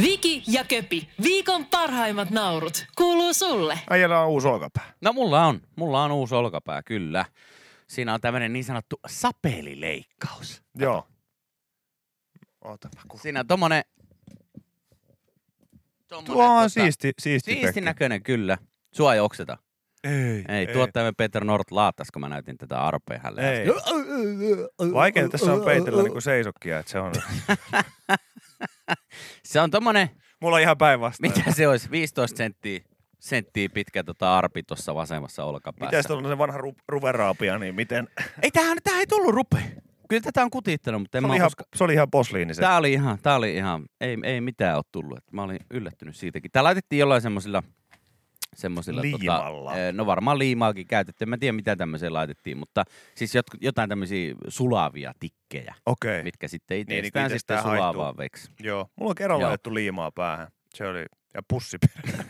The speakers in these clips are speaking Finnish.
Viki ja Köpi, viikon parhaimmat naurut, kuuluu sulle. Äijällä on uusi olkapää. No mulla on, mulla on uusi olkapää, kyllä. Siinä on tämmöinen niin sanottu sapelileikkaus. Joo. Ootapa, kun... Siinä on tommonen... tommonen Tuo on tota, siisti, siisti, Siisti näköinen, kyllä. Sua ei okseta. Ei, Ei, tuottajamme Peter Nort laattas, kun mä näytin tätä arpea hänelle. Ei. Vaikea tässä on peitellä niinku seisokkia, että se on... Se on tommonen, Mulla on ihan päinvastoin. mitä se olisi, 15 senttiä, senttiä pitkä tota arpi tuossa vasemmassa olkapäässä. Miten se vanha ru- ruveraapia, niin miten... Ei, tämähän, tämähän ei tullut rupe. Kyllä tätä on kutittanut, mutta en Se mä oli, ihan, usko. se oli ihan posliini se. Tää oli ihan, tää oli ihan, ei, ei mitään ole tullut. Mä olin yllättynyt siitäkin. Tää laitettiin jollain semmosilla, semmosilla Liimalla. Tota, no varmaan liimaakin käytetty. En mä tiedä mitä tämmöiseen laitettiin, mutta siis jot, jotain tämmöisiä sulavia tikkejä, Okei. mitkä sitten niin itsestään kuin sitten itsestään vaan veksi. Joo. Mulla on kerran Joo. laitettu liimaa päähän. Se oli... Ja pussipirä.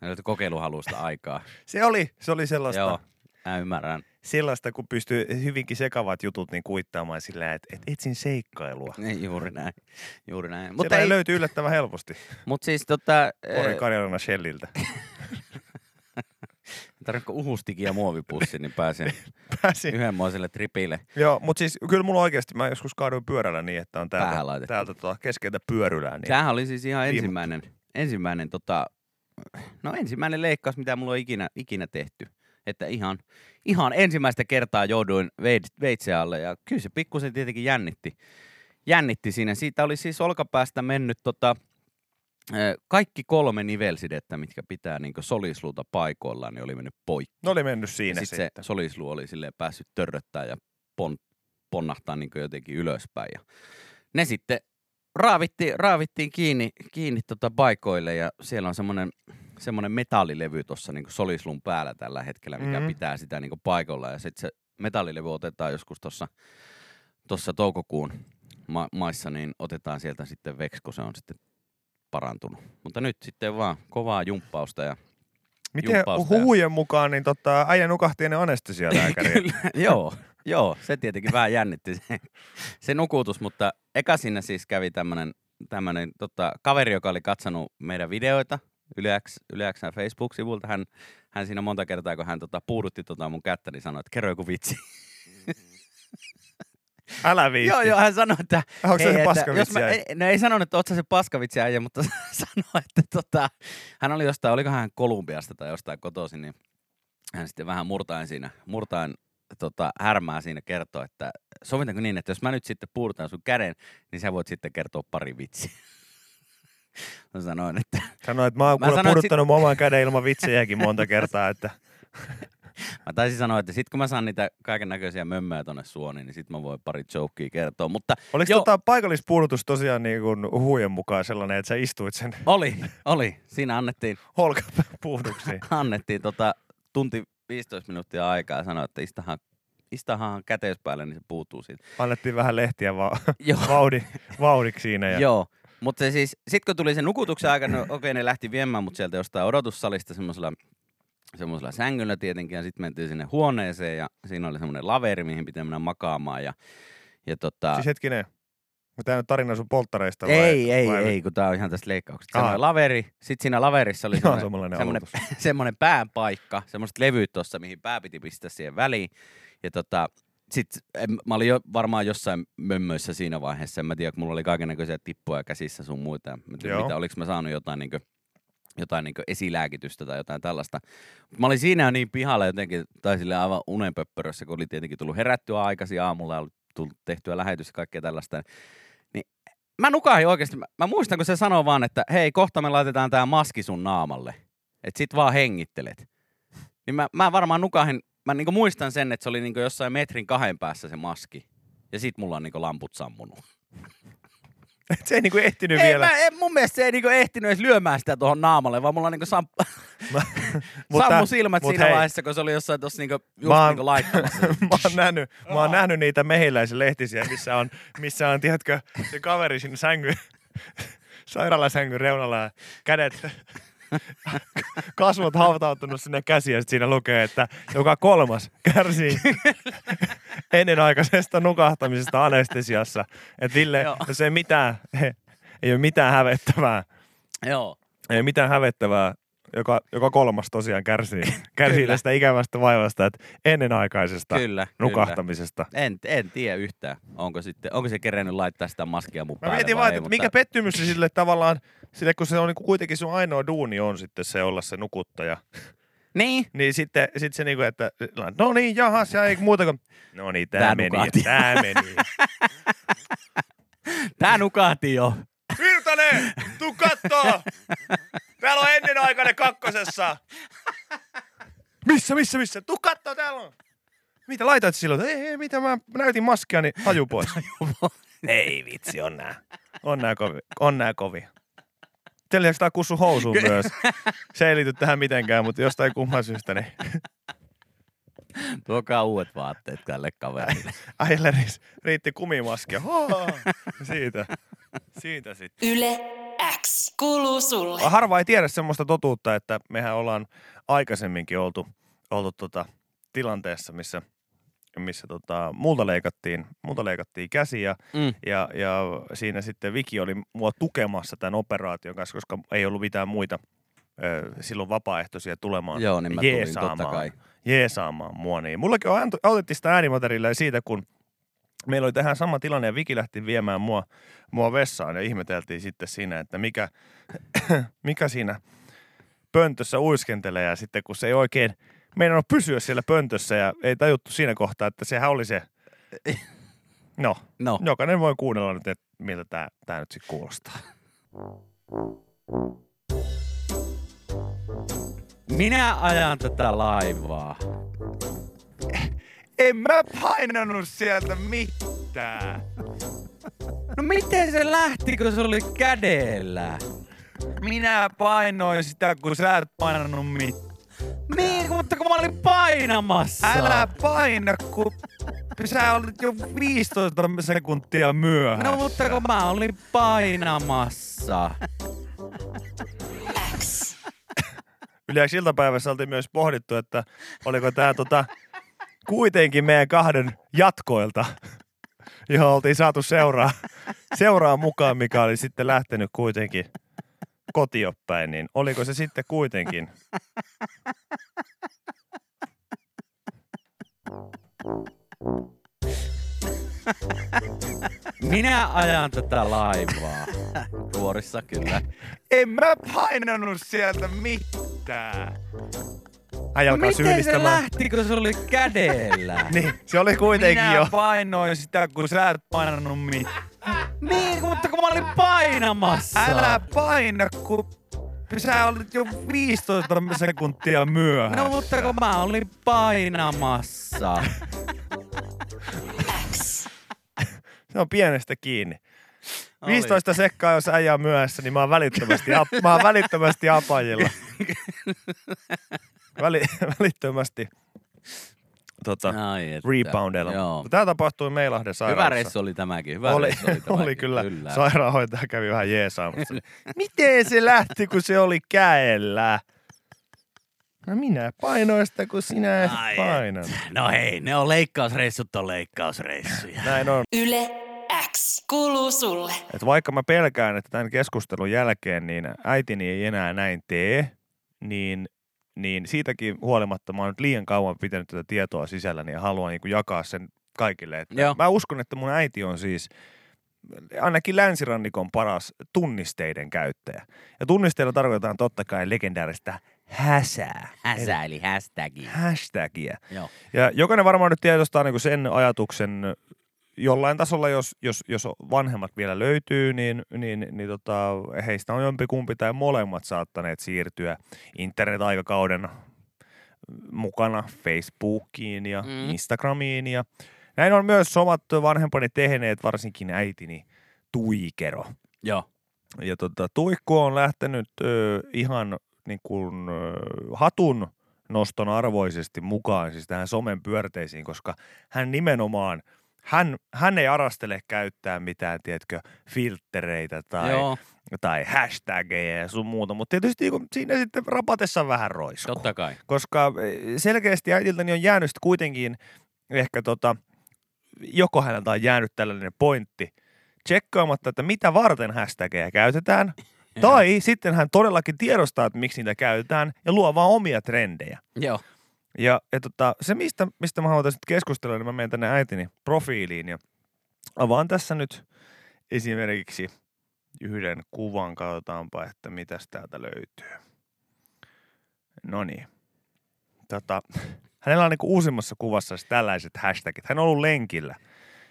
Nyt kokeiluhalusta aikaa. se oli, se oli sellaista, Joo, mä ymmärrän. Sellaista, kun pystyy hyvinkin sekavat jutut niin kuittaamaan sillä, että et etsin seikkailua. Ei, juuri näin. Juuri näin. Mutta Mutta, ei löytyy yllättävän helposti. mut siis tota... Porin eh, Karjalana Shelliltä. Tarvitsetko uhustikin ja muovipussi, niin pääsen Pääsin. yhdenmoiselle tripille. Joo, mutta siis kyllä mulla oikeasti, mä joskus kaaduin pyörällä niin, että on täältä, täältä tota, keskeltä pyörylää. Niin. Sehän oli siis ihan ensimmäinen, ensimmäinen tota, no ensimmäinen leikkaus, mitä mulla on ikinä, ikinä tehty. Että ihan, ihan ensimmäistä kertaa jouduin veits- veitsen alle ja kyllä se pikkusen tietenkin jännitti. Jännitti siinä. Siitä oli siis olkapäästä mennyt tota, kaikki kolme nivelsidettä, mitkä pitää niin solisluuta paikoillaan, niin oli mennyt poikki. Ne oli mennyt siinä ja sitten. sitten se solisluu oli silleen päässyt törröttää ja pon, ponnahtaa niin jotenkin ylöspäin. Ja ne sitten raavittiin, raavittiin kiinni, kiinni tota paikoille ja siellä on semmoinen semmoinen metallilevy tuossa niin solisluun päällä tällä hetkellä, mikä mm. pitää sitä niin paikoilla. Ja sitten se metallilevy otetaan joskus tuossa tossa toukokuun ma- maissa, niin otetaan sieltä sitten veksi, kun se on sitten parantunut. Mutta nyt sitten vaan kovaa jumppausta ja Miten jumppausta ja- huhujen mukaan, niin tota, äijä nukahti ennen anestesialääkäriä. Kyllä, joo, joo, se tietenkin vähän jännitti se, se nukutus, mutta eka siinä siis kävi tämmönen, tämmönen tota, kaveri, joka oli katsonut meidän videoita Yleäks, Yleäksän Facebook-sivulta. Hän, hän siinä monta kertaa, kun hän tota, puudutti tota mun kättä, niin sanoi, että kerro joku vitsi. Älä viitti. joo, joo, hän sanoi, että... Onko se hei, se paskavitsi jos mä, ei, no ei sanonut, että oot sä se paskavitsi äijä, mutta sanoi, että tota, hän oli jostain, oliko hän Kolumbiasta tai jostain kotoisin, niin hän sitten vähän murtain siinä, murtain tota, härmää siinä kertoo, että sovitaanko niin, että jos mä nyt sitten puudutan sun käden, niin sä voit sitten kertoa pari vitsiä. Mä sanoin, että Sanoin, että mä oon Mä kuule puduttanut mun oman käden ilman vitsejäkin monta kertaa, että mä taisin sanoa, että sit kun mä saan niitä kaiken näköisiä mömmöjä tonne suoniin, niin sit mä voin pari jokea kertoa. Mutta oliko Joo. tota paikallispuudutus tosiaan niin kuin huhujen mukaan sellainen, että sä istuit sen oli, oli. Siinä annettiin, holkapuhduksiin? annettiin tota tunti 15 minuuttia aikaa ja sanoi, että istahan, istahan käteys päälle, niin se puutuu siitä. Annettiin vähän lehtiä va- Joo. vaudi, vaudiksi siinä. Ja... Joo, mutta siis, sit kun tuli se nukutuksen aika, no okei ne lähti viemään mut sieltä jostain odotussalista semmoisella semmoisella sängyllä tietenkin, ja sitten mentiin sinne huoneeseen, ja siinä oli semmoinen laveri, mihin pitää mennä makaamaan, ja, ja tota... Siis hetkinen, tämä nyt tarina sun polttareista vai? ei, ei, vai... ei, kun tää on ihan tästä leikkauksesta. Semmoinen laveri, sitten siinä laverissa oli semmoinen, semmoinen, aloitus. semmoinen päänpaikka, semmoiset levyt tuossa, mihin pää piti pistää siihen väliin, ja tota, sit em, mä olin jo varmaan jossain mömmöissä siinä vaiheessa, en mä tiedä, kun mulla oli kaikennäköisiä tippuja käsissä sun muita, mä en tiedä, Joo. mitä, oliko mä saanut jotain niinku, jotain niinku esilääkitystä tai jotain tällaista. Mut Mä olin siinä jo niin pihalla jotenkin, tai sille aivan unenpöppörössä, kun oli tietenkin tullut herättyä aikaisin aamulla ja oli tullut tehtyä lähetys ja kaikkea tällaista. Niin mä nukahin oikeasti. Mä, mä muistan, kun se sanoo vaan, että hei, kohta me laitetaan tää maski sun naamalle. Että sit vaan hengittelet. Niin mä, mä varmaan nukahin, mä niinku muistan sen, että se oli niinku jossain metrin kahden päässä se maski. Ja sit mulla on niinku lamput sammunut. Et se ei niinku ehtinyt Ei, vielä. mä, en, mun mielestä se ei niinku ehtinyt edes lyömään sitä tuohon naamalle, vaan mulla niinku sam, Mutta- sammu silmät siinä hei. vaiheessa, kun se oli jossain tuossa niinku, just Mä oon- niinku laittamassa. mä oon nähnyt, mä oon nähnyt niitä mehiläisen lehtisiä, missä on, missä on, tiedätkö, se kaveri siinä sängy, sairaalasängyn reunalla ja kädet kasvot hautautunut sinne käsiin ja siinä lukee, että joka kolmas kärsii ennenaikaisesta nukahtamisesta anestesiassa. Että Ville, Joo. jos ei mitään, ei ole mitään hävettävää, Joo. ei ole mitään hävettävää, joka, joka kolmas tosiaan kärsii, kärsii Kyllä. tästä ikävästä vaivasta, että ennenaikaisesta Kyllä, kyllä. nukahtamisesta. En, en tiedä yhtään, onko, sitten, onko se kerennyt laittaa sitä maskia mun Mä päälle mietin vai vaan, että mikä pettymys se sille tavallaan, sille kun se on niinku kuitenkin sun ainoa duuni on sitten se olla se nukuttaja. Niin, Niin sitten sit se niinku, että no niin, jahas, ja ei muuta kuin, no niin, tää, Tää meni, nukahti. tää meni. tää nukahti jo. Virtanen, tuu kattoo! Täällä on ennenaikainen kakkosessa. Missä, missä, missä? Tuu kattoo, täällä on. Mitä laitat silloin? Ei, ei, mitä mä näytin maskia, niin haju pois. ei vitsi, on nää. On nää kovi. On nää kovi. Sen lisäksi tää kussu housuun myös. Se ei liity tähän mitenkään, mutta jostain kumman syystä niin Tuokaa uudet vaatteet tälle kaverille. äijälle riitti kumimaskia. Siitä. Siitä sitten. Yle X kuuluu sulle. Harva ei tiedä semmoista totuutta, että mehän ollaan aikaisemminkin oltu, oltu tota, tilanteessa, missä, missä tota, multa, leikattiin, multa leikattiin käsi ja, Mm. ja, ja siinä sitten Viki oli mua tukemassa tämän operaation kanssa, koska ei ollut mitään muita ö, silloin vapaaehtoisia tulemaan Joo, niin mä tulin jeesaamaan, totta kai. jeesaamaan mua. Niin. Mullakin on, autettiin sitä äänimateriaalia siitä, kun meillä oli tähän sama tilanne ja Viki lähti viemään mua, mua vessaan ja ihmeteltiin sitten siinä, että mikä, mikä siinä pöntössä uiskentelee ja sitten kun se ei oikein meinannut pysyä siellä pöntössä ja ei tajuttu siinä kohtaa, että sehän oli se, no, No, jokainen voi kuunnella nyt, että miltä tämä, tämä nyt sitten kuulostaa. minä ajan tätä laivaa. En mä painanut sieltä mitään. No miten se lähti, kun se oli kädellä? Minä painoin sitä, kun sä et painanut mitään. Niin, mutta kun mä olin painamassa. Älä paina, kun sä olit jo 15 sekuntia myöhässä. No mutta kun mä olin painamassa. X. Yleensä iltapäivässä oltiin myös pohdittu, että oliko tämä tota, kuitenkin meidän kahden jatkoilta, johon oltiin saatu seuraa, seuraa mukaan, mikä oli sitten lähtenyt kuitenkin kotiopäin, niin oliko se sitten kuitenkin Minä ajan tätä laivaa. Ruorissa kyllä. En mä painanut sieltä mitään. Hän alkaa miten se syyllistämään. lähti, kun se oli kädellä? Niin, se oli kuitenkin Minä jo. painoin sitä, kun sä et painanut mitään. niin, mutta kun mä olin painamassa. Älä paina, kun sä olit jo 15 sekuntia myöhässä. No mutta kun mä olin painamassa. Se on pienestä kiinni. Oli. 15 sekkaa, jos äijä on myöhässä, niin mä oon välittömästi, ap, mä oon välittömästi apajilla. Väli, välittömästi tota, Ai että. reboundilla. Joo. Tämä tapahtui Meilahden Hyvä sairaalassa. reissu oli tämäkin. Hyvä oli, reissu oli tämäkin. oli kyllä. kyllä. Sairaanhoitaja kävi vähän jeesaamassa. Miten se lähti, kun se oli käellä? No minä painoin sitä, kun sinä et Ai painanut. No hei, ne on leikkausreissut on leikkausreissuja. Näin on. Yle X kuuluu sulle. Et vaikka mä pelkään, että tämän keskustelun jälkeen niin äitini ei enää näin tee, niin, niin siitäkin huolimatta mä oon nyt liian kauan pitänyt tätä tietoa sisälläni ja haluan niin jakaa sen kaikille. Että Joo. mä uskon, että mun äiti on siis ainakin länsirannikon paras tunnisteiden käyttäjä. Ja tunnisteilla tarkoitetaan totta kai legendaarista häsää. Häsä eli hashtagi. Hashtagia. Joo. Ja jokainen varmaan nyt tiedostaa niin sen ajatuksen jollain tasolla, jos, jos, jos vanhemmat vielä löytyy, niin, niin, niin tota, heistä on jompikumpi tai molemmat saattaneet siirtyä internet-aikakauden mukana Facebookiin ja Mm. Instagramiin. Ja näin on myös omat vanhempani tehneet, varsinkin äitini Tuikero. Joo. Ja tota, Tuikku on lähtenyt ö, ihan niin kuin, ö, hatun noston arvoisesti mukaan siis tähän somen pyörteisiin, koska hän nimenomaan hän, hän ei arastele käyttää mitään, tiedätkö, filttereitä tai, Joo, tai hashtageja ja sun muuta, mutta tietysti kun siinä sitten rapatessa vähän roiskuu. totta kai. Koska eh, selkeästi äidiltäni on jäänyt kuitenkin ehkä tota, joko häneltä on jäänyt tällainen pointti, tsekkaamatta, että mitä varten hashtageja käytetään, tai sitten hän todellakin tiedostaa, että miksi niitä käytetään ja luo vaan omia trendejä. Joo. Ja, ja tota, se, mistä, mistä mä haluan tästä keskustella, niin mä menen tänne äitini profiiliin ja avaan tässä nyt esimerkiksi yhden kuvan, katsotaanpa, että mitäs täältä löytyy. No niin. Tota, hänellä on niin uusimmassa kuvassa siis tällaiset hashtagit. Hän on ollut lenkillä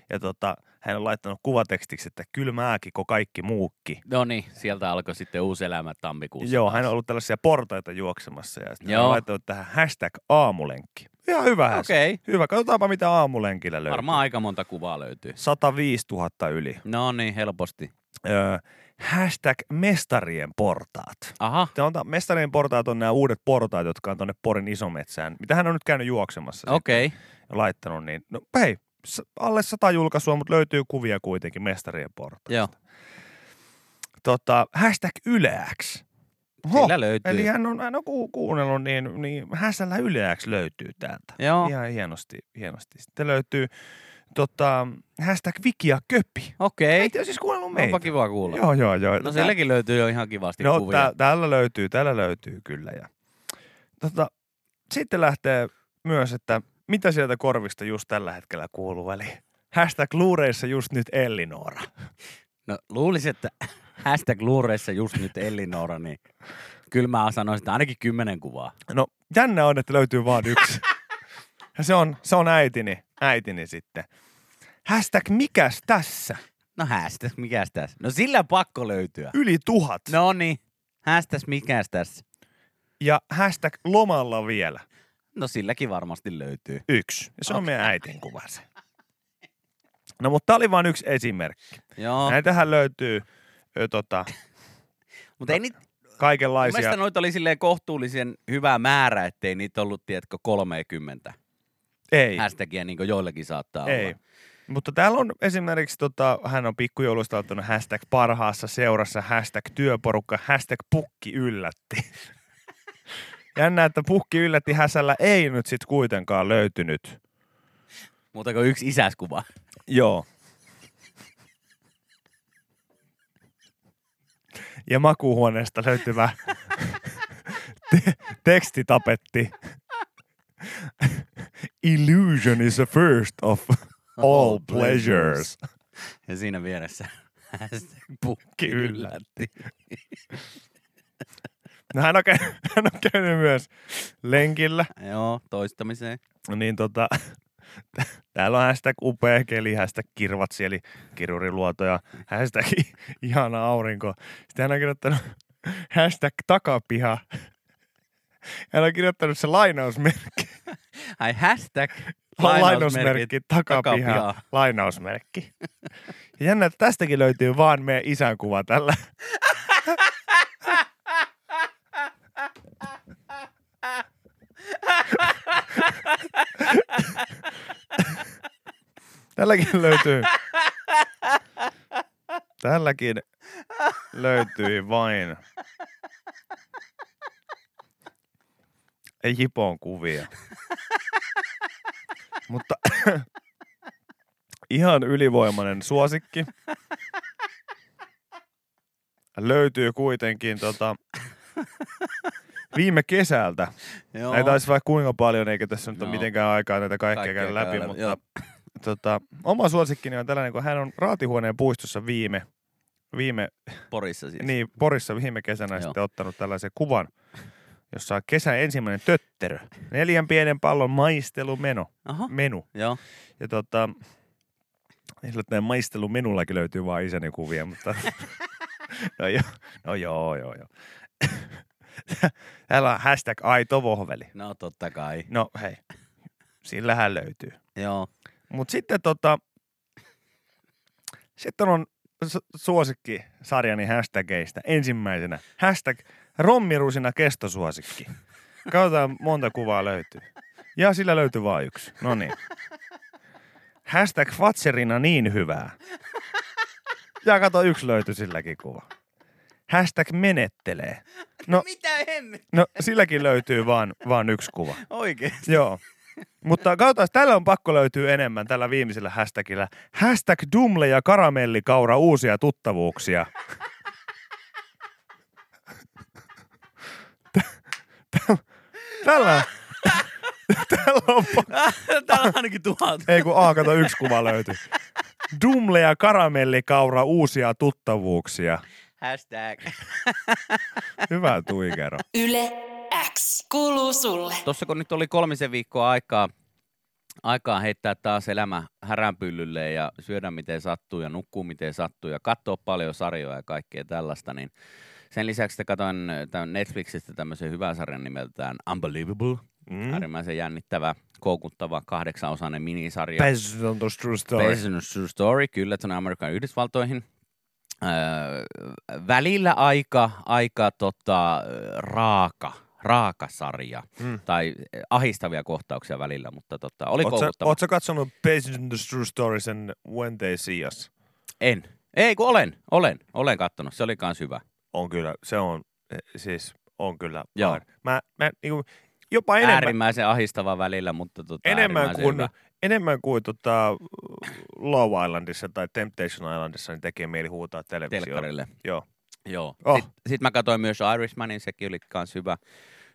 ja tota, hän on laittanut kuvatekstiksi, että kylmääkin, ko kaikki muukki. No niin, sieltä alkoi sitten uusi elämä tammikuussa. Joo, hän on ollut tällaisia portaita juoksemassa ja sitten hän Joo. on laittanut tähän hashtag aamulenkki. Ihan hyvä. Okei, okay. Hyvä, katsotaanpa mitä aamulenkillä löytyy. varmaan aika monta kuvaa löytyy. 105 000 yli. No niin, helposti. Öö, hashtag mestarien portaat. Aha, Te on, mestarien portaat on nämä uudet portaat, jotka on tuonne Porin isometsään. Mitä hän on nyt käynyt juoksemassa okei. Okay. laittanut, niin no hei, alle sata julkaisua, mutta löytyy kuvia kuitenkin mestarien portaat. Joo, Tota, hashtag yleäks. sillä löytyy. Eli hän on, hän on ku, kuunnellut, niin, niin häsällä yleäks löytyy täältä. Joo, Ihan hienosti, hienosti. Sitten löytyy tota, hashtag Viki ja Köpi. okei. Ei ole siis kuunnellut meitä. Onpa kiva kuulla. Joo, joo, joo. No silläkin löytyy jo ihan kivasti No kuvia. tää, täällä löytyy, täällä löytyy kyllä. Ja, tota, sitten lähtee myös, että mitä sieltä korvista just tällä hetkellä kuuluu. Eli hashtag luureissa just nyt Ellinora. No luulisin, että hashtag luureissa just nyt Ellinora, niin kyllä mä sanoisin, että ainakin kymmenen kuvaa. No jännä on, että löytyy vaan yksi. Ja se on, se on äitini, äitini sitten. Hashtag mikäs tässä? No hashtag, mikäs tässä? No sillä pakko löytyä. Yli tuhat. No niin, hashtag mikäs tässä? Ja hashtag lomalla vielä. No silläkin varmasti löytyy. Yksi. Ja se on meidän äitin kuva se. No mutta tää oli vain yksi esimerkki. Joo, Näitähän löytyy ö, tota, mutta ei niitä, kaikenlaisia. mielestä noita oli silleen kohtuullisen hyvä määrä, ettei niitä ollut, tiedätkö, 30 Ei, hashtagia, niin kuin joillakin saattaa ei. olla. Mutta täällä on esimerkiksi, tota, hän on pikkujoulusta ottanut hashtag parhaassa seurassa, hashtag työporukka, hashtag pukki yllätti. Jännä, että pukki yllätti häsällä ei nyt sit kuitenkaan löytynyt. Muuta kuin yksi isäskuva. Joo. Ja makuuhuoneesta löytyvä te- tekstitapetti. Illusion is the first of all pleasures. Ja siinä vieressä pukki yllätti. No hän, on käynyt, hän on käynyt myös lenkillä. Joo, toistamiseen. Niin tota, täällä on hashtag upea keli, hashtag kirvatsi eli kiruriluoto ja hashtag ihana aurinko. Sitten hän on kirjoittanut hashtag takapiha. Hän on kirjoittanut se lainausmerkki. Ai hashtag Lainausmerkki, takapiha, takapiha. lainausmerkki. Ja jännä, että tästäkin löytyy vaan meidän isän kuva tällä. Tälläkin löytyy. Tälläkin löytyi vain. Ei hipoon kuvia. Mutta ihan ylivoimainen suosikki. Löytyy kuitenkin tota, viime kesältä. Joo. Näitä olisi vaikka kuinka paljon, eikä tässä nyt ole mitenkään aikaa näitä kaikkea käydä läpi, käydä, mutta tota, oma suosikkini on tällainen, kun hän on Raatihuoneen puistossa viime, viime Porissa siis. niin Porissa viime kesänä Joo. sitten ottanut tällaisen kuvan, jossa on kesän ensimmäinen tötterö. Neljän pienen pallon maistelumeno. Aha, Menu. joo. Ja tota, sillä tämän maistelumenullakin löytyy vaan isäni kuvia, mutta no, joo, no joo, joo, joo. Täällä on hashtag aito vohveli. No totta kai. No hei, sillähän löytyy. Joo. Mutta sitten tota, sitten on su- suosikki sarjani hashtageista ensimmäisenä. Hashtag rommirusina kestosuosikki. Katsotaan monta kuvaa löytyy. Ja sillä löytyy vain yksi. No niin. Hashtag Fatserina niin hyvää. Ja kato, yksi löytyi silläkin kuva. Hashtag menettelee. No, Mitä emme? no silläkin löytyy vaan, vaan yksi kuva. Oikein. Joo. Mutta katsotaan, tällä on pakko löytyä enemmän tällä viimeisellä hashtagillä. Hashtag Dumle ja karamellikaura uusia tuttavuuksia. Tä- Tällä on, tällä on pakko. Täällä on ainakin tuhat. Ei kun A, kato yksi kuva löytyi. Dumle ja karamellikaura uusia tuttavuuksia. Hashtag. Hyvä tuikero. Yle X kuuluu sulle. Tuossa kun nyt oli kolmisen viikkoa aikaa, aikaa heittää taas elämä häränpyllylle ja syödä miten sattuu ja nukkuu miten sattuu ja katsoa paljon sarjoja ja kaikkea tällaista, niin sen lisäksi että katsoin tämän Netflixistä tämmöisen hyvän sarjan nimeltään Unbelievable. Mm. Äärimmäisen jännittävä, koukuttava, kahdeksanosainen minisarja. Based on the true story. Based on a true story, kyllä tuonne Amerikan Yhdysvaltoihin. Välillä aika, aika tota, raaka, raaka sarja. Mm. Tai ahistavia kohtauksia välillä, mutta tota, oli Oot sä, koukuttava. sä katsonut the True Story sen When They See Us? En. Ei kun olen, olen, olen kattonut. Se oli kans hyvä. On kyllä, se on, eh, siis on kyllä. Joo. Mä, mä niinku, jopa enemmän, Äärimmäisen ahistava välillä, mutta tota, enemmän kuin, hyvä. Enemmän kuin tota, Low Islandissa tai Temptation Islandissa, niin tekee mieli huutaa televisioon. telkkarille. Joo. Joo. Oh. Sitten sit mä katsoin myös Irishmanin, sekin oli kans hyvä.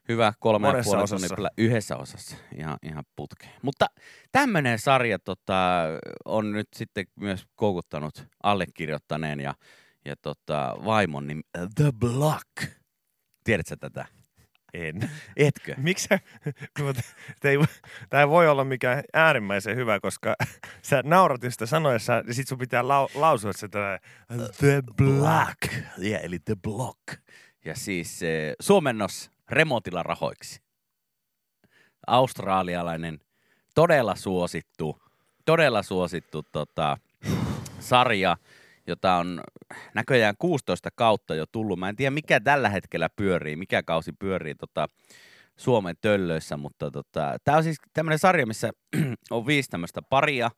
Hyvä kolme ja puolen osassa. tunnin pelä- yhdessä osassa, ihan, ihan putkeen. Mutta tämmöinen sarja tota, on nyt sitten myös koukuttanut allekirjoittaneen ja, ja tota, vaimon niin The Block. Tiedätkö tätä? En. Etkö? Miksi tämä ei voi olla mikään äärimmäisen hyvä, koska sä nauratin sitä sanoessa, ja sit sun pitää lau, lausua se The Black. Yeah, eli The Block. Ja siis eh, suomennos remotilla rahoiksi. Australialainen, todella suosittu, todella suosittu tota, sarja, jota on näköjään 16 kautta jo tullut. Mä en tiedä, mikä tällä hetkellä pyörii, mikä kausi pyörii tota, Suomen töllöissä, mutta tota, tämä on siis tämmöinen sarja, missä on viisi tämmöistä paria,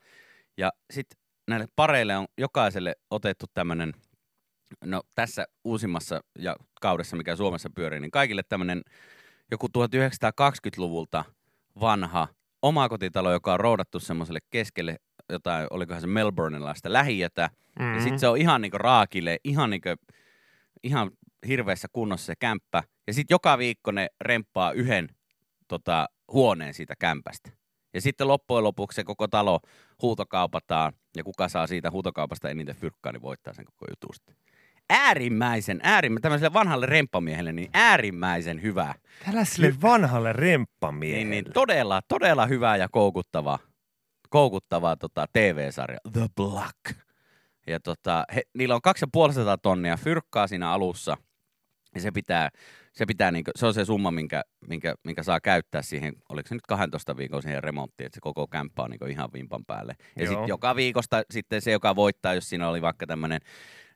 ja sitten näille pareille on jokaiselle otettu tämmöinen, no tässä uusimmassa ja kaudessa, mikä Suomessa pyörii, niin kaikille tämmöinen joku 1920-luvulta vanha omakotitalo, joka on roudattu semmoiselle keskelle jotain, olikohan se Melbourneilaista lähiötä, Mm-hmm. ja sitten se on ihan niinku raakille, ihan niinku, ihan hirveässä kunnossa se kämppä. Ja sitten joka viikko ne remppaa yhden tota, huoneen siitä kämpästä. Ja sitten loppujen lopuksi se koko talo huutokaupataan, ja kuka saa siitä huutokaupasta eniten fyrkkaa, niin voittaa sen koko jutun sitten. Äärimmäisen, äärimmäisen, tämmöiselle vanhalle remppamiehelle, niin äärimmäisen hyvä. Tällaiselle vanhalle remppamiehelle. Niin, niin todella, todella hyvä ja koukuttava, koukuttava tota, TV-sarja. The Black. Ja tota, he, niillä on 2500 tonnia fyrkkaa siinä alussa. Ja se pitää, se, pitää niinku, se on se summa, minkä, minkä, minkä saa käyttää siihen, oliko se nyt 12 viikon siihen remonttiin, että se koko kämppä on niinku ihan vimpan päälle. Ja sitten joka viikosta sitten se, joka voittaa, jos siinä oli vaikka tämmöinen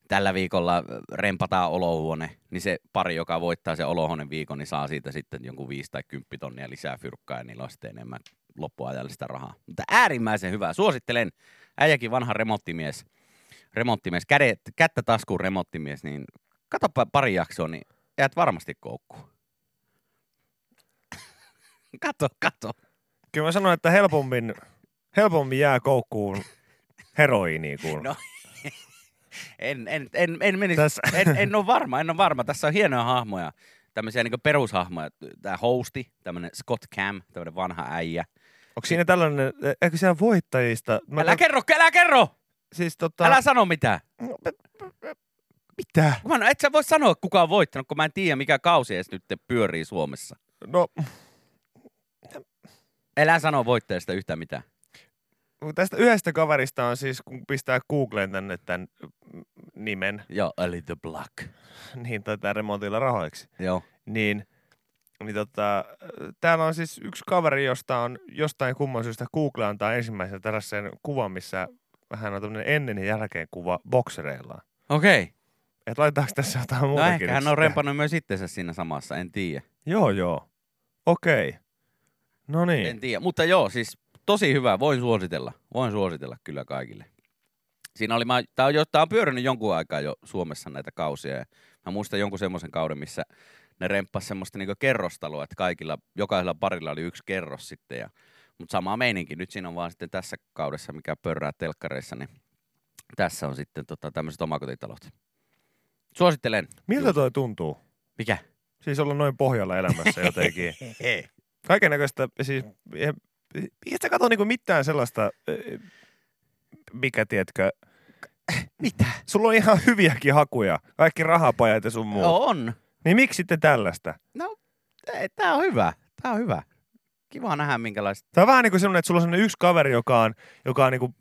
tällä viikolla rempataan olohuone, niin se pari, joka voittaa se olohuoneen viikon, niin saa siitä sitten jonkun 5 tai 10 tonnia lisää fyrkkaa ja niillä on sitten enemmän loppuajallista rahaa. Mutta äärimmäisen hyvää. Suosittelen. Äijäkin vanha remonttimies. Remonttimies, kädet, kättä taskuun remonttimies, niin katsopa pari jaksoa, niin jäät varmasti koukkuun. kato, kato. Kyllä mä sanon, että helpommin, helpommin jää koukkuun heroiniin kuin... No. En, en, en, en, menisi, Tässä- en, en ole varma, en ole varma. Tässä on hienoja hahmoja, tämmöisiä niin perushahmoja. Tämä hosti, tämmöinen Scott Cam, tämmöinen vanha äijä. Onko siinä tällainen, eikö siellä voittajista... Mä Älä kerro, älä kerro! Siis tota... Älä sano mitään. No, Mitä? Mä, et sä voi sanoa, kuka on voittanut, kun mä en tiedä, mikä kausi edes nyt pyörii Suomessa. No, Älä sano voittajasta yhtään mitään. tästä yhdestä kaverista on siis, kun pistää Googleen tänne tämän nimen, Joo, eli The Black. niin tätä remontilla rahoiksi, Joo. niin, niin tota, täällä on siis yksi kaveri, josta on jostain kumman syystä Google antaa ensimmäisen tällaisen kuvan, missä hän on tämmöinen ennen ja jälkeen kuva boksereillaan. Okei. Okay. Että laitetaanko tässä jotain No muutakin? ehkä hän on rempannut myös itsensä siinä samassa, en tiedä. Joo, joo. Okei. No En niin. tiedä, mutta joo, siis tosi hyvä, voin suositella. Voin suositella kyllä kaikille. Siinä oli, mä, tää on, jo, tää on pyörinyt jonkun aikaa jo Suomessa näitä kausia. Ja mä muistan jonkun semmoisen kauden, missä ne remppas semmoista niinku kerrostaloa, että kaikilla, jokaisella parilla oli yksi kerros sitten. Ja, mutta sama meininki. Nyt siinä on vaan sitten tässä kaudessa, mikä pörrää telkkareissa, niin tässä on sitten tota, tämmöiset omakotitalot. Suosittelen. Miltä toi tuntuu? Mikä? Siis olla noin pohjalla elämässä jotenkin. Kaiken näköistä, siis, eihän eihän sä katso niinku mitään sellaista, eh, mikä tiedätkö, Mitä? sulla on ihan hyviäkin hakuja, kaikki rahapajat ja sun muut. No, on. Niin miksi sitten tällaista? No, ei, tää on hyvä. Tää on hyvä. Kiva nähdä minkälaista. Tämä on vähän niin kuin sellainen, että sulla on sellainen yksi kaveri, joka on, joka on niin kuin,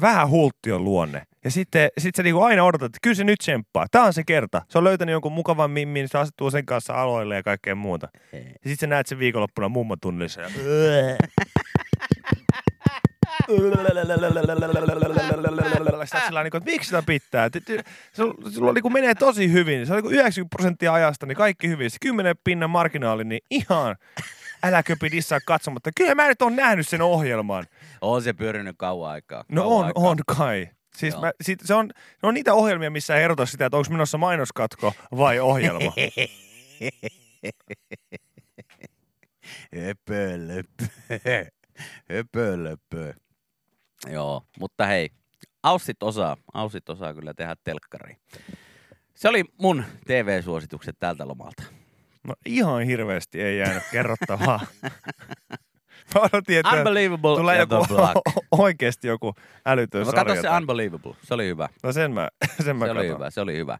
vähän hulttion luonne. Ja sitten sit sä niinku aina odotat, että kyllä se nyt tsemppaa. Tämä on se kerta. Se on löytänyt jonkun mukavan mimmin, se asettuu sen kanssa aloille ja kaikkea muuta. Ja sitten sä näet sen viikonloppuna mummotunnissa. Ja... Sä oot sillä niinku, että miksi sitä pitää? Sulla, sulla niinku menee tosi hyvin. Se on niinku 90 prosenttia ajasta, niin kaikki hyvin. Se 10 pinnan marginaali, niin ihan älä köpi dissaa katsomatta. Kyllä mä nyt oon nähnyt sen ohjelman. On se pyörinyt kauan aikaa. No kauan on, aikaa. on kai. Siis Joo. mä, sit, se, on, se on niitä ohjelmia, missä ei erota sitä, että onko menossa mainoskatko vai ohjelma. Höpölöpö. Höpölöpö. Joo, mutta hei, Aussit osaa, Aussit osaa kyllä tehdä telkkari. Se oli mun TV-suositukset tältä lomalta. No ihan hirveästi ei jäänyt kerrottavaa. Mä odotin, että Unbelievable tulee joku, oikeasti joku älytön No, kato se sarja. Unbelievable, se oli hyvä. No sen mä, sen mä Se oli katon. hyvä, se oli hyvä.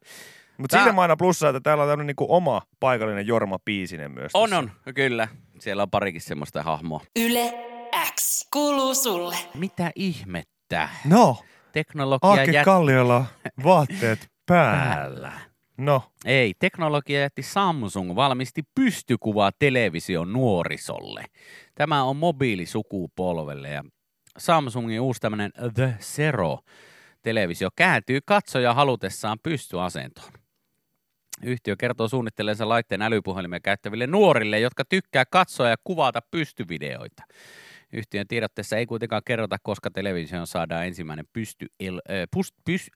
Mutta Tää- siitä mä aina plussaa, että täällä on tämmöinen niinku oma paikallinen Jorma Piisinen myös. On, tässä. on, kyllä. Siellä on parikin semmoista hahmoa. Yle X kuuluu sulle. Mitä ihmettä? No, Teknologia Aake jätti Kalliola, vaatteet päällä. päällä. No, Ei, teknologia jätti Samsung valmisti pystykuva television nuorisolle. Tämä on mobiilisukupolvelle ja Samsungin uusi tämmöinen The Zero televisio kääntyy katsoja halutessaan pystyasentoon. Yhtiö kertoo suunnitteleensa laitteen älypuhelimia käyttäville nuorille, jotka tykkää katsoa ja kuvata pystyvideoita. Yhtiön tiedotteessa ei kuitenkaan kerrota, koska televisioon saadaan ensimmäinen pysty, el, äh, pust, pys,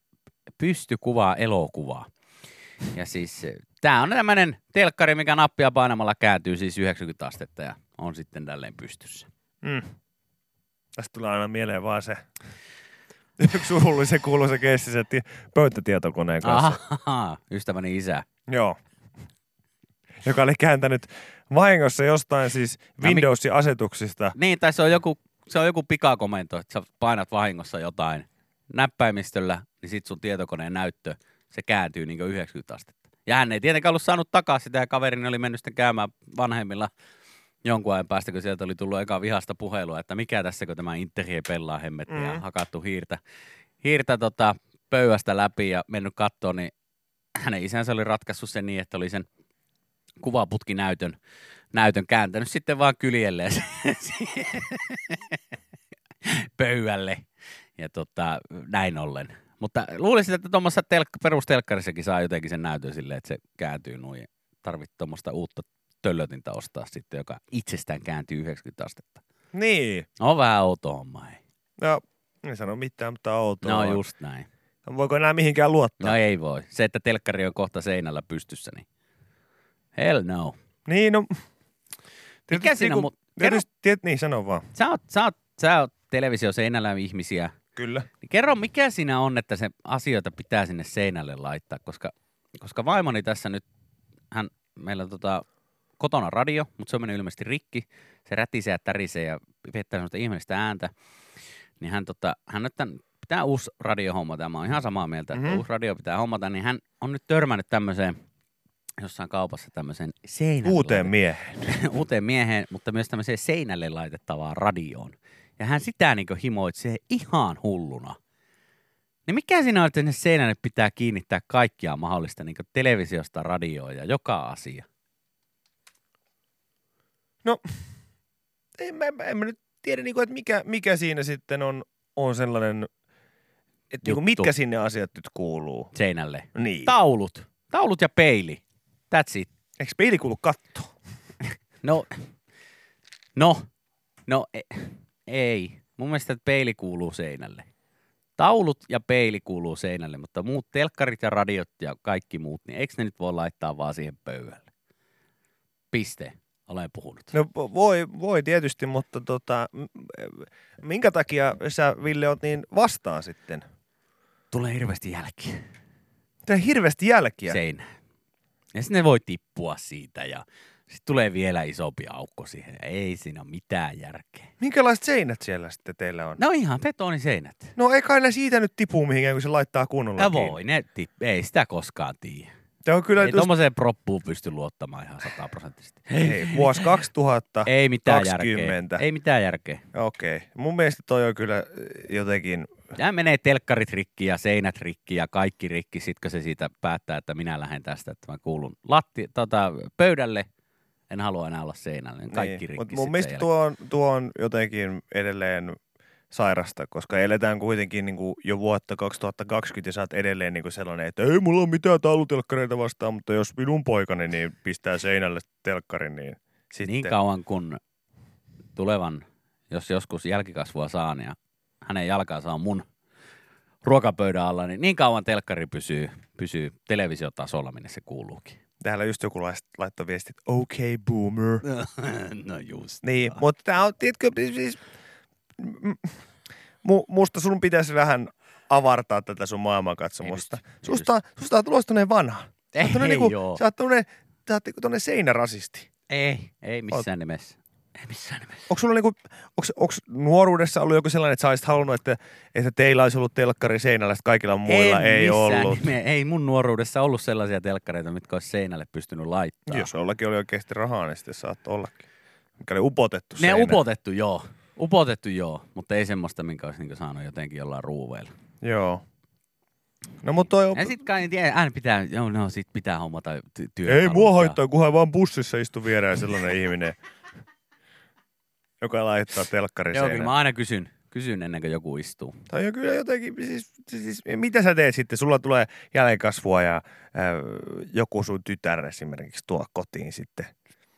pystykuvaa elokuvaa. Ja siis tämä on tämmöinen telkkari, mikä nappia painamalla kääntyy siis 90 astetta ja on sitten tälleen pystyssä. mm. tästä tulee aina mieleen vaan se yksi surullisen kuuluisa keissi se ti- pöytätietokoneen kanssa. Aha, ystäväni isä. Joo. Joka oli kääntänyt vahingossa jostain siis mi- Windowsin asetuksista. Niin, tai se on joku, se on joku pikakomento, että sä painat vahingossa jotain näppäimistöllä, niin sit sun tietokoneen näyttö, se kääntyy niin 90 astetta. Ja hän ei tietenkään ollut saanut takaa sitä, ja kaverini oli mennyt sitten käymään vanhemmilla jonkun ajan päästä, kun sieltä oli tullut eka vihasta puhelua, että mikä tässä, kun tämä Interie pelaa hemmettiä ja Mm. hakattu hiirtä, hiirtä tota, pöydästä läpi ja mennyt kattoon, niin hänen isänsä oli ratkaissut sen niin, että oli sen kuvaputkinäytön näytön kääntänyt sitten vaan kyljelleen pöydälle. Ja tota, näin ollen. Mutta luulisin, että tuommoisessa telk- perustelkkarissakin saa jotenkin sen näytön silleen, että se kääntyy noin. Tarvitset tuommoista uutta töllötintä ostaa sitten, joka itsestään kääntyy 90 astetta. Niin. On vähän outo homma, ei. No, en sano mitään, mutta outoa. No just näin. Voiko enää mihinkään luottaa? No ei voi. Se, että telkkari on kohta seinällä pystyssä, niin hell no. Niin, no. Mikä siinä on, niinku- mut- Tietysti, tiet, niin, sano vaan. Sä oot, sä oot, sä oot televisio seinällä ihmisiä. Kyllä. Niin kerro, mikä siinä on, että se asioita pitää sinne seinälle laittaa, koska, koska vaimoni tässä nyt, hän, meillä on tota, kotona radio, mutta se on mennyt ilmeisesti rikki. Se rätisee ja tärisee ja viettää semmoista ihmeellistä ääntä. Niin hän, tota, hän nyt tämän, pitää uusi radio hommata. Mä oon ihan samaa mieltä, että Mhm. uusi radio pitää hommata. Niin hän on nyt törmännyt tämmöiseen jossain kaupassa tämmöiseen seinälle Uuteen mieheen. uuteen mieheen, mutta myös tämmöiseen seinälle laitettavaan radioon. Ja hän sitä niin himoitsee ihan hulluna. Niin mikä siinä on, että sinne seinälle pitää kiinnittää kaikkia mahdollista niin televisiosta, radioon ja joka asia? En mä, en mä nyt tiedä, niinku, että mikä, mikä siinä sitten on, on sellainen, että niinku, Juttu. mitkä sinne asiat nyt kuuluu. Seinälle. Niin. Taulut. Taulut ja peili. That's it. Eikö peili kuulu kattoon? No, no, no, e- Ei. Mun mielestä että peili kuuluu seinälle. Taulut ja peili kuuluu seinälle, mutta muut telkkarit ja radiot ja kaikki muut, niin eikö ne nyt voi laittaa vaan siihen pöydälle? Piste. Olen puhunut. No voi, voi tietysti, mutta tota, minkä takia sä Ville oot niin vastaan sitten? Tulee hirveästi jälkiä Tää hirveästi jälkiä. seinään. Ja sitten ne voi tippua siitä ja sitten tulee vielä isompi aukko siihen. Ei siinä ole mitään järkeä. Minkälaiset seinät siellä sitten teillä on? No ihan betoniseinät. No ei kai ne siitä nyt tipu mihinkään, kun se laittaa kunnolla Ja kiinni. voi, ne tip- ei sitä koskaan tiedä. Tämä on kyllä Ei just, tommoseen proppuun pysty luottamaan ihan sataprosenttisesti. ei, vuosi 2000. Ei mitään 20. järkeä. Ei mitään järkeä. Okei. Mun mielestä toi on kyllä äh, jotenkin... Tämä menee telkkarit rikki ja seinät rikki ja kaikki rikki, sitkö se siitä päättää, että minä lähden tästä, että mä kuulun latti, tota, pöydälle, en halua enää olla seinällä, niin kaikki niin. rikki Mut mun mielestä tuo on, tuo on jotenkin edelleen sairasta, koska eletään kuitenkin niin kuin jo vuotta 2020 ja sä oot edelleen niin kuin sellainen, että ei mulla ole mitään taulutelkkareita vastaan, mutta jos minun poikani niin pistää seinälle telkkarin, niin sitten... Niin kauan kun tulevan, jos joskus jälkikasvua saan ja hänen jalkansa on mun ruokapöydän alla, niin niin kauan telkkari pysyy, pysyy televisiotasolla, minne se kuuluukin. Täällä just joku lait- laittoi viestit, okay boomer. no just. Niin, mutta tää on, tiedätkö, siis, m- mu, musta sun pitäisi vähän avartaa tätä sun maailmankatsomusta. Ei Susta, susta on tulossa tommonen vanha. Sä Ei, oot niinku, joo. sä oot tommonen, sä oot niinku tommonen seinärasisti. Ei, ei missään nimessä. Ei missään nimessä. Onko sulla niinku, onks, onks nuoruudessa ollut joku sellainen, että sä olisit halunnut, että, että teillä olisi ollut telkkari seinällä, että kaikilla muilla en ei ollut? Nime, ei mun nuoruudessa ollut sellaisia telkkareita, mitkä olisi seinälle pystynyt laittaa. Jos jollakin oli oikeasti rahaa, niin sitten saattoi ollakin. Mikä oli upotettu Ne upotettu joo. Upotettu joo, mutta ei semmoista, minkä olisi niinku saanut jotenkin jollain ruuveilla. Joo. No mutta toi on... Ja sit kai tiedä, aina pitää, joo, no sit pitää hommata ty- työkalut. Ei mua haittaa, kunhan vaan bussissa istu viereen sellainen ihminen, joka laittaa telkkari Joo, kyllä mä aina kysyn, kysyn ennen kuin joku istuu. Tai on kyllä jotenkin, siis, siis, mitä sä teet sitten? Sulla tulee jäljenkasvua ja äh, joku sun tytär esimerkiksi tuo kotiin sitten.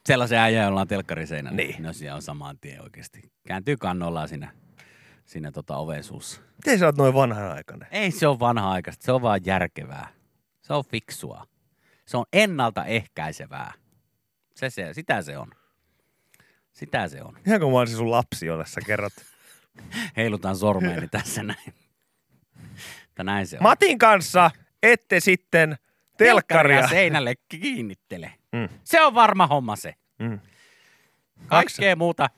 Sellaisen äijä, jolla on telkkari seinällä. Niin. No siellä on saman tien oikeasti. Kääntyy kannollaan siinä, siinä tota oven suussa. Miten sä oot noin vanhanaikainen? Ei se ole vanha aikaista, se on vaan järkevää. Se on fiksua. Se on ennaltaehkäisevää. Se, se, sitä se on. Sitä se on. Ihan kuin mä olisin sun lapsi, jolle sä kerrot. Heilutan sormeeni tässä näin. Että näin se on. Matin kanssa ette sitten telkkaria. seinälle kiinnittele. Mm. Se on varma homma se. Mm. Kaikkea muuta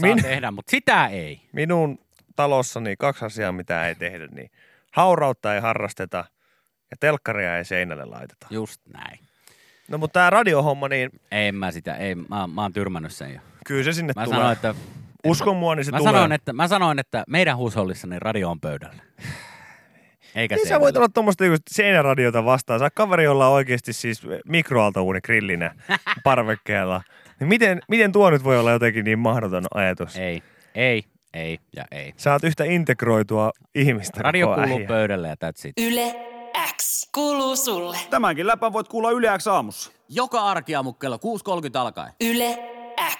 saa Min- tehdä, mutta sitä ei. Minun talossani kaksi asiaa, mitä ei tehdä, niin haurautta ei harrasteta ja telkkaria ei seinälle laiteta. Just näin. No mutta tämä radiohomma, niin En mä sitä, ei, mä, mä oon tyrmännyt sen jo. Kyllä se sinne Mä tulee. sanoin, että, Uskon mua, niin se mä, tulee. sanoin, että, mä sanoin, että meidän huushollissani radio on pöydällä. Eikä Niin sä voit olla tuommoista niinku seinäradiota vastaan. Sä kaveri, jolla on oikeasti siis mikroaaltouuni grillinä parvekkeella. Niin miten, miten tuo nyt voi olla jotenkin niin mahdoton ajatus? Ei, ei, ei ja ei. Sä oot yhtä integroitua ihmistä. Radio kuuluu äijä. pöydälle ja that's it. Yle X kuuluu sulle. Tämänkin läpän voit kuulla Yle X aamussa. Joka arkiaamu kello 6.30 alkaen. Yle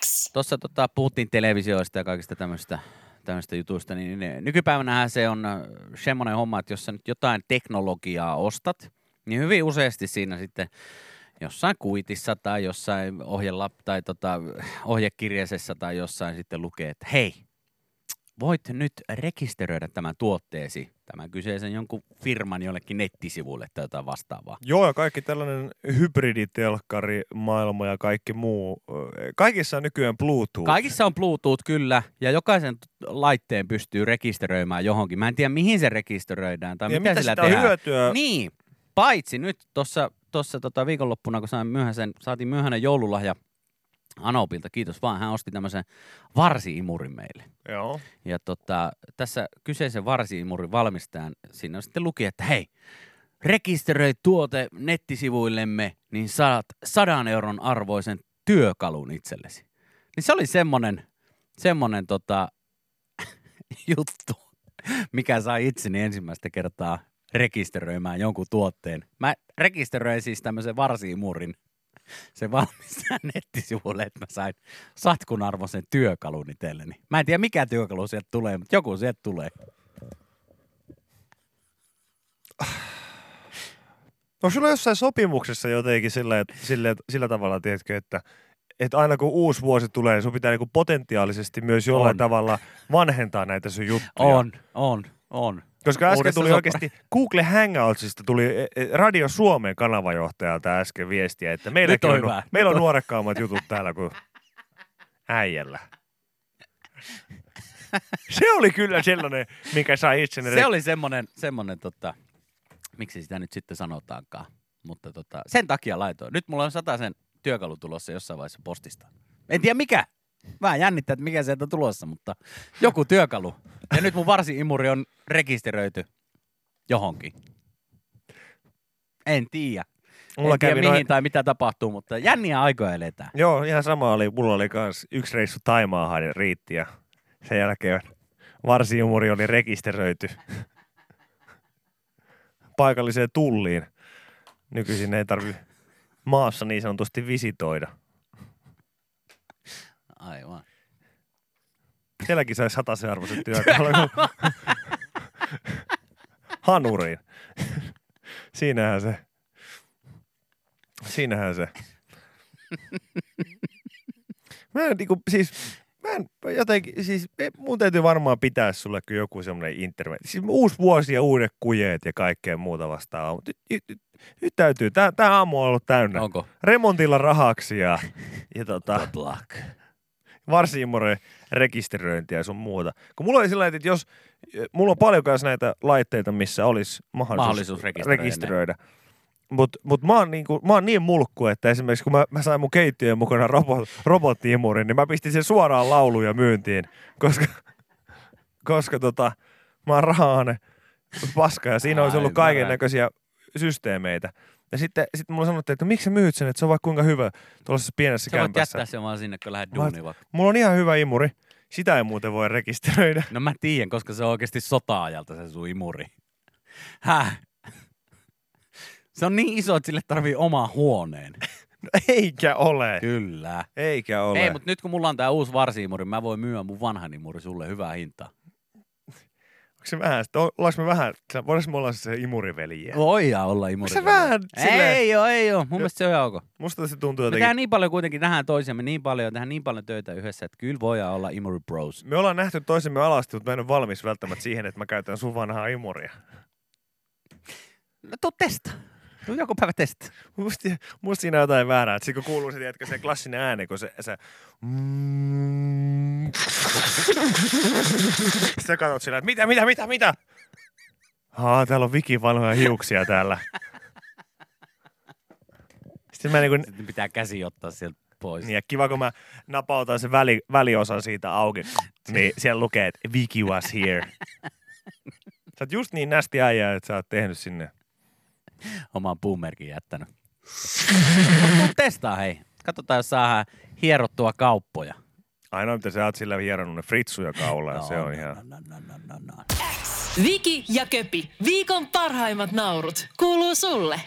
X. Tuossa tota, puhuttiin televisioista ja kaikista tämmöistä tämmöistä jutuista, niin nykypäivänähän se on äh, semmoinen homma, että jos sä nyt jotain teknologiaa ostat, niin hyvin useasti siinä sitten jossain kuitissa tai jossain ohjella, tai tota, ohjekirjaisessa tai jossain sitten lukee, että hei, voit nyt rekisteröidä tämän tuotteesi, tämän kyseisen jonkun firman jollekin nettisivulle tai jotain vastaavaa. Joo, ja kaikki tällainen hybriditelkkari, maailma ja kaikki muu. Kaikissa on nykyään Bluetooth. Kaikissa on Bluetooth kyllä, ja jokaisen laitteen pystyy rekisteröimään johonkin. Mä en tiedä, mihin se rekisteröidään tai ja mitä, mitä sillä tehdään. hyötyä? Niin, paitsi nyt tuossa tossa tota viikonloppuna, kun sain myöhäisen, saatiin myöhäinen joululahja Anopilta, kiitos vaan, hän osti tämmöisen varsiimurin meille. Joo. Ja tota, tässä kyseisen varsiimurin valmistajan, siinä on sitten luki, että hei, rekisteröi tuote nettisivuillemme, niin saat sadan euron arvoisen työkalun itsellesi. Niin se oli semmonen, semmonen tota, juttu, mikä sai itseni ensimmäistä kertaa rekisteröimään jonkun tuotteen. Mä rekisteröin siis tämmöisen varsiimurin se valmistaa nettisivulle, että mä sain satkun arvoisen työkalun itselleni. Mä en tiedä mikä työkalu sieltä tulee, mutta joku sieltä tulee. Onko sulla jossain sopimuksessa jotenkin sillä, että, sillä, sillä tavalla, tiedätkö, että, että aina kun uusi vuosi tulee, niin sun pitää niinku potentiaalisesti myös jollain On. tavalla vanhentaa näitä sun juttuja. On, on, on. Koska äsken Uudessa tuli oikeasti Google Hangoutsista tuli e, e, Radio Suomen kanavajohtajalta äsken viestiä, että meilläkin on on, hyvä. meillä on nuorekkaammat jutut täällä kuin äijällä. Se oli kyllä sellainen, mikä sai itseni... Se oli semmonen, semmonen tota, miksi sitä nyt sitten sanotaankaan. Mutta tota, sen takia laitoin. Nyt mulla on sen työkalu tulossa jossain vaiheessa postista. En tiedä mikä. Vähän jännittää, että mikä sieltä on tulossa, mutta joku työkalu. Ja nyt mun varsi-imuri on rekisteröity johonkin. En tiedä. Mulla en tiedä kävi mihin noin- tai mitä tapahtuu, mutta jänniä aikoja eletään. Joo, ihan sama oli. Mulla oli kans yksi reissu Taimaahan riitti ja sen jälkeen varsiumuri oli rekisteröity paikalliseen tulliin. Nykyisin ei tarvi maassa niin sanotusti visitoida. Aivan. Sielläkin sai sataisen arvoisen työkalun. Hanuriin. Siinähän se. Siinähän se. Mä en niinku, siis, mä en jotenkin, siis mun täytyy varmaan pitää sulle kyllä joku semmoinen internet. Siis uusi vuosi ja uudet kujeet ja kaikkea muuta vastaavaa. Mutta nyt, nyt, nyt, täytyy, tää, tää aamu on ollut täynnä. Onko? Remontilla rahaksi ja, ja tota, Good luck. Varsiimmoren rekisteröintiä ja sun muuta. Kun mulla oli sillä että jos, mulla on paljon kanssa näitä laitteita, missä olisi mahdollisuus, Mahdollisuus rekisteröidä rekisteröidä. Mutta mut mä, oon niinku, mä oon niin mulkku, että esimerkiksi kun mä, mä sain mun keittiön mukana robot, robottiimurin, niin mä pistin sen suoraan lauluun ja myyntiin, koska, koska tota, mä oon rahaane paska ja siinä olisi ollut kaiken näköisiä systeemeitä. Ja sitten sit mulla sanottiin, että miksi sä myyt sen, että se on vaikka kuinka hyvä tuollaisessa pienessä Sä voit kämpässä. jättää sen vaan sinne, kun lähdet duuniin vaikka. Mulla on ihan hyvä imuri. Sitä ei muuten voi rekisteröidä. No mä tiedän, koska se on oikeasti sota-ajalta se sun imuri. Häh? Se on niin iso, että sille tarvii oma huoneen. No, eikä ole. Kyllä. Eikä ole. Ei, mutta nyt kun mulla on tää uusi varsiimuri, mä voin myyä mun vanhan imuri sulle hyvää hintaa. Onko se vähän, ollaanko me vähän, voidaanko me olla se imuriveljiä? Voidaan olla imuri. se vähän silleen- Ei oo, ei oo. Mun mielestä se on ihan ok. Musta se tuntuu Me jotenkin. tehdään niin paljon kuitenkin, nähdään toisiamme niin paljon, tehdään niin paljon töitä yhdessä, että kyllä voidaan olla imuri bros. Me ollaan nähty toisemme alasti, mutta mä en ole valmis välttämättä siihen, että mä käytän sun vanhaa imuria. No tuu Tuu joku päivä testa. Musta, musta siinä on jotain väärää. Siinä kun kuuluu se, tiedätkö, se klassinen ääni, kun se... se mm, Sä katsot sillä, että mitä, mitä, mitä, mitä? Haa, täällä on vikin vanhoja hiuksia täällä. Sitten mä niinku, Sitten pitää käsi ottaa sieltä pois. niin ja kiva kun mä napautan sen väli, väliosan siitä auki, niin siellä lukee, että Viki was here. Sä oot just niin nästi äijä, että sä oot tehnyt sinne. Oman puumerkin jättänyt. Mut tuu testaa hei. Katsotaan, jos saadaan hierottua kauppoja. Ainoa, mitä sä oot sillä hieronnut ne fritsuja kaulaan, se on ihan... No, no, no, no, no. Viki ja Köpi, viikon parhaimmat naurut, kuuluu sulle.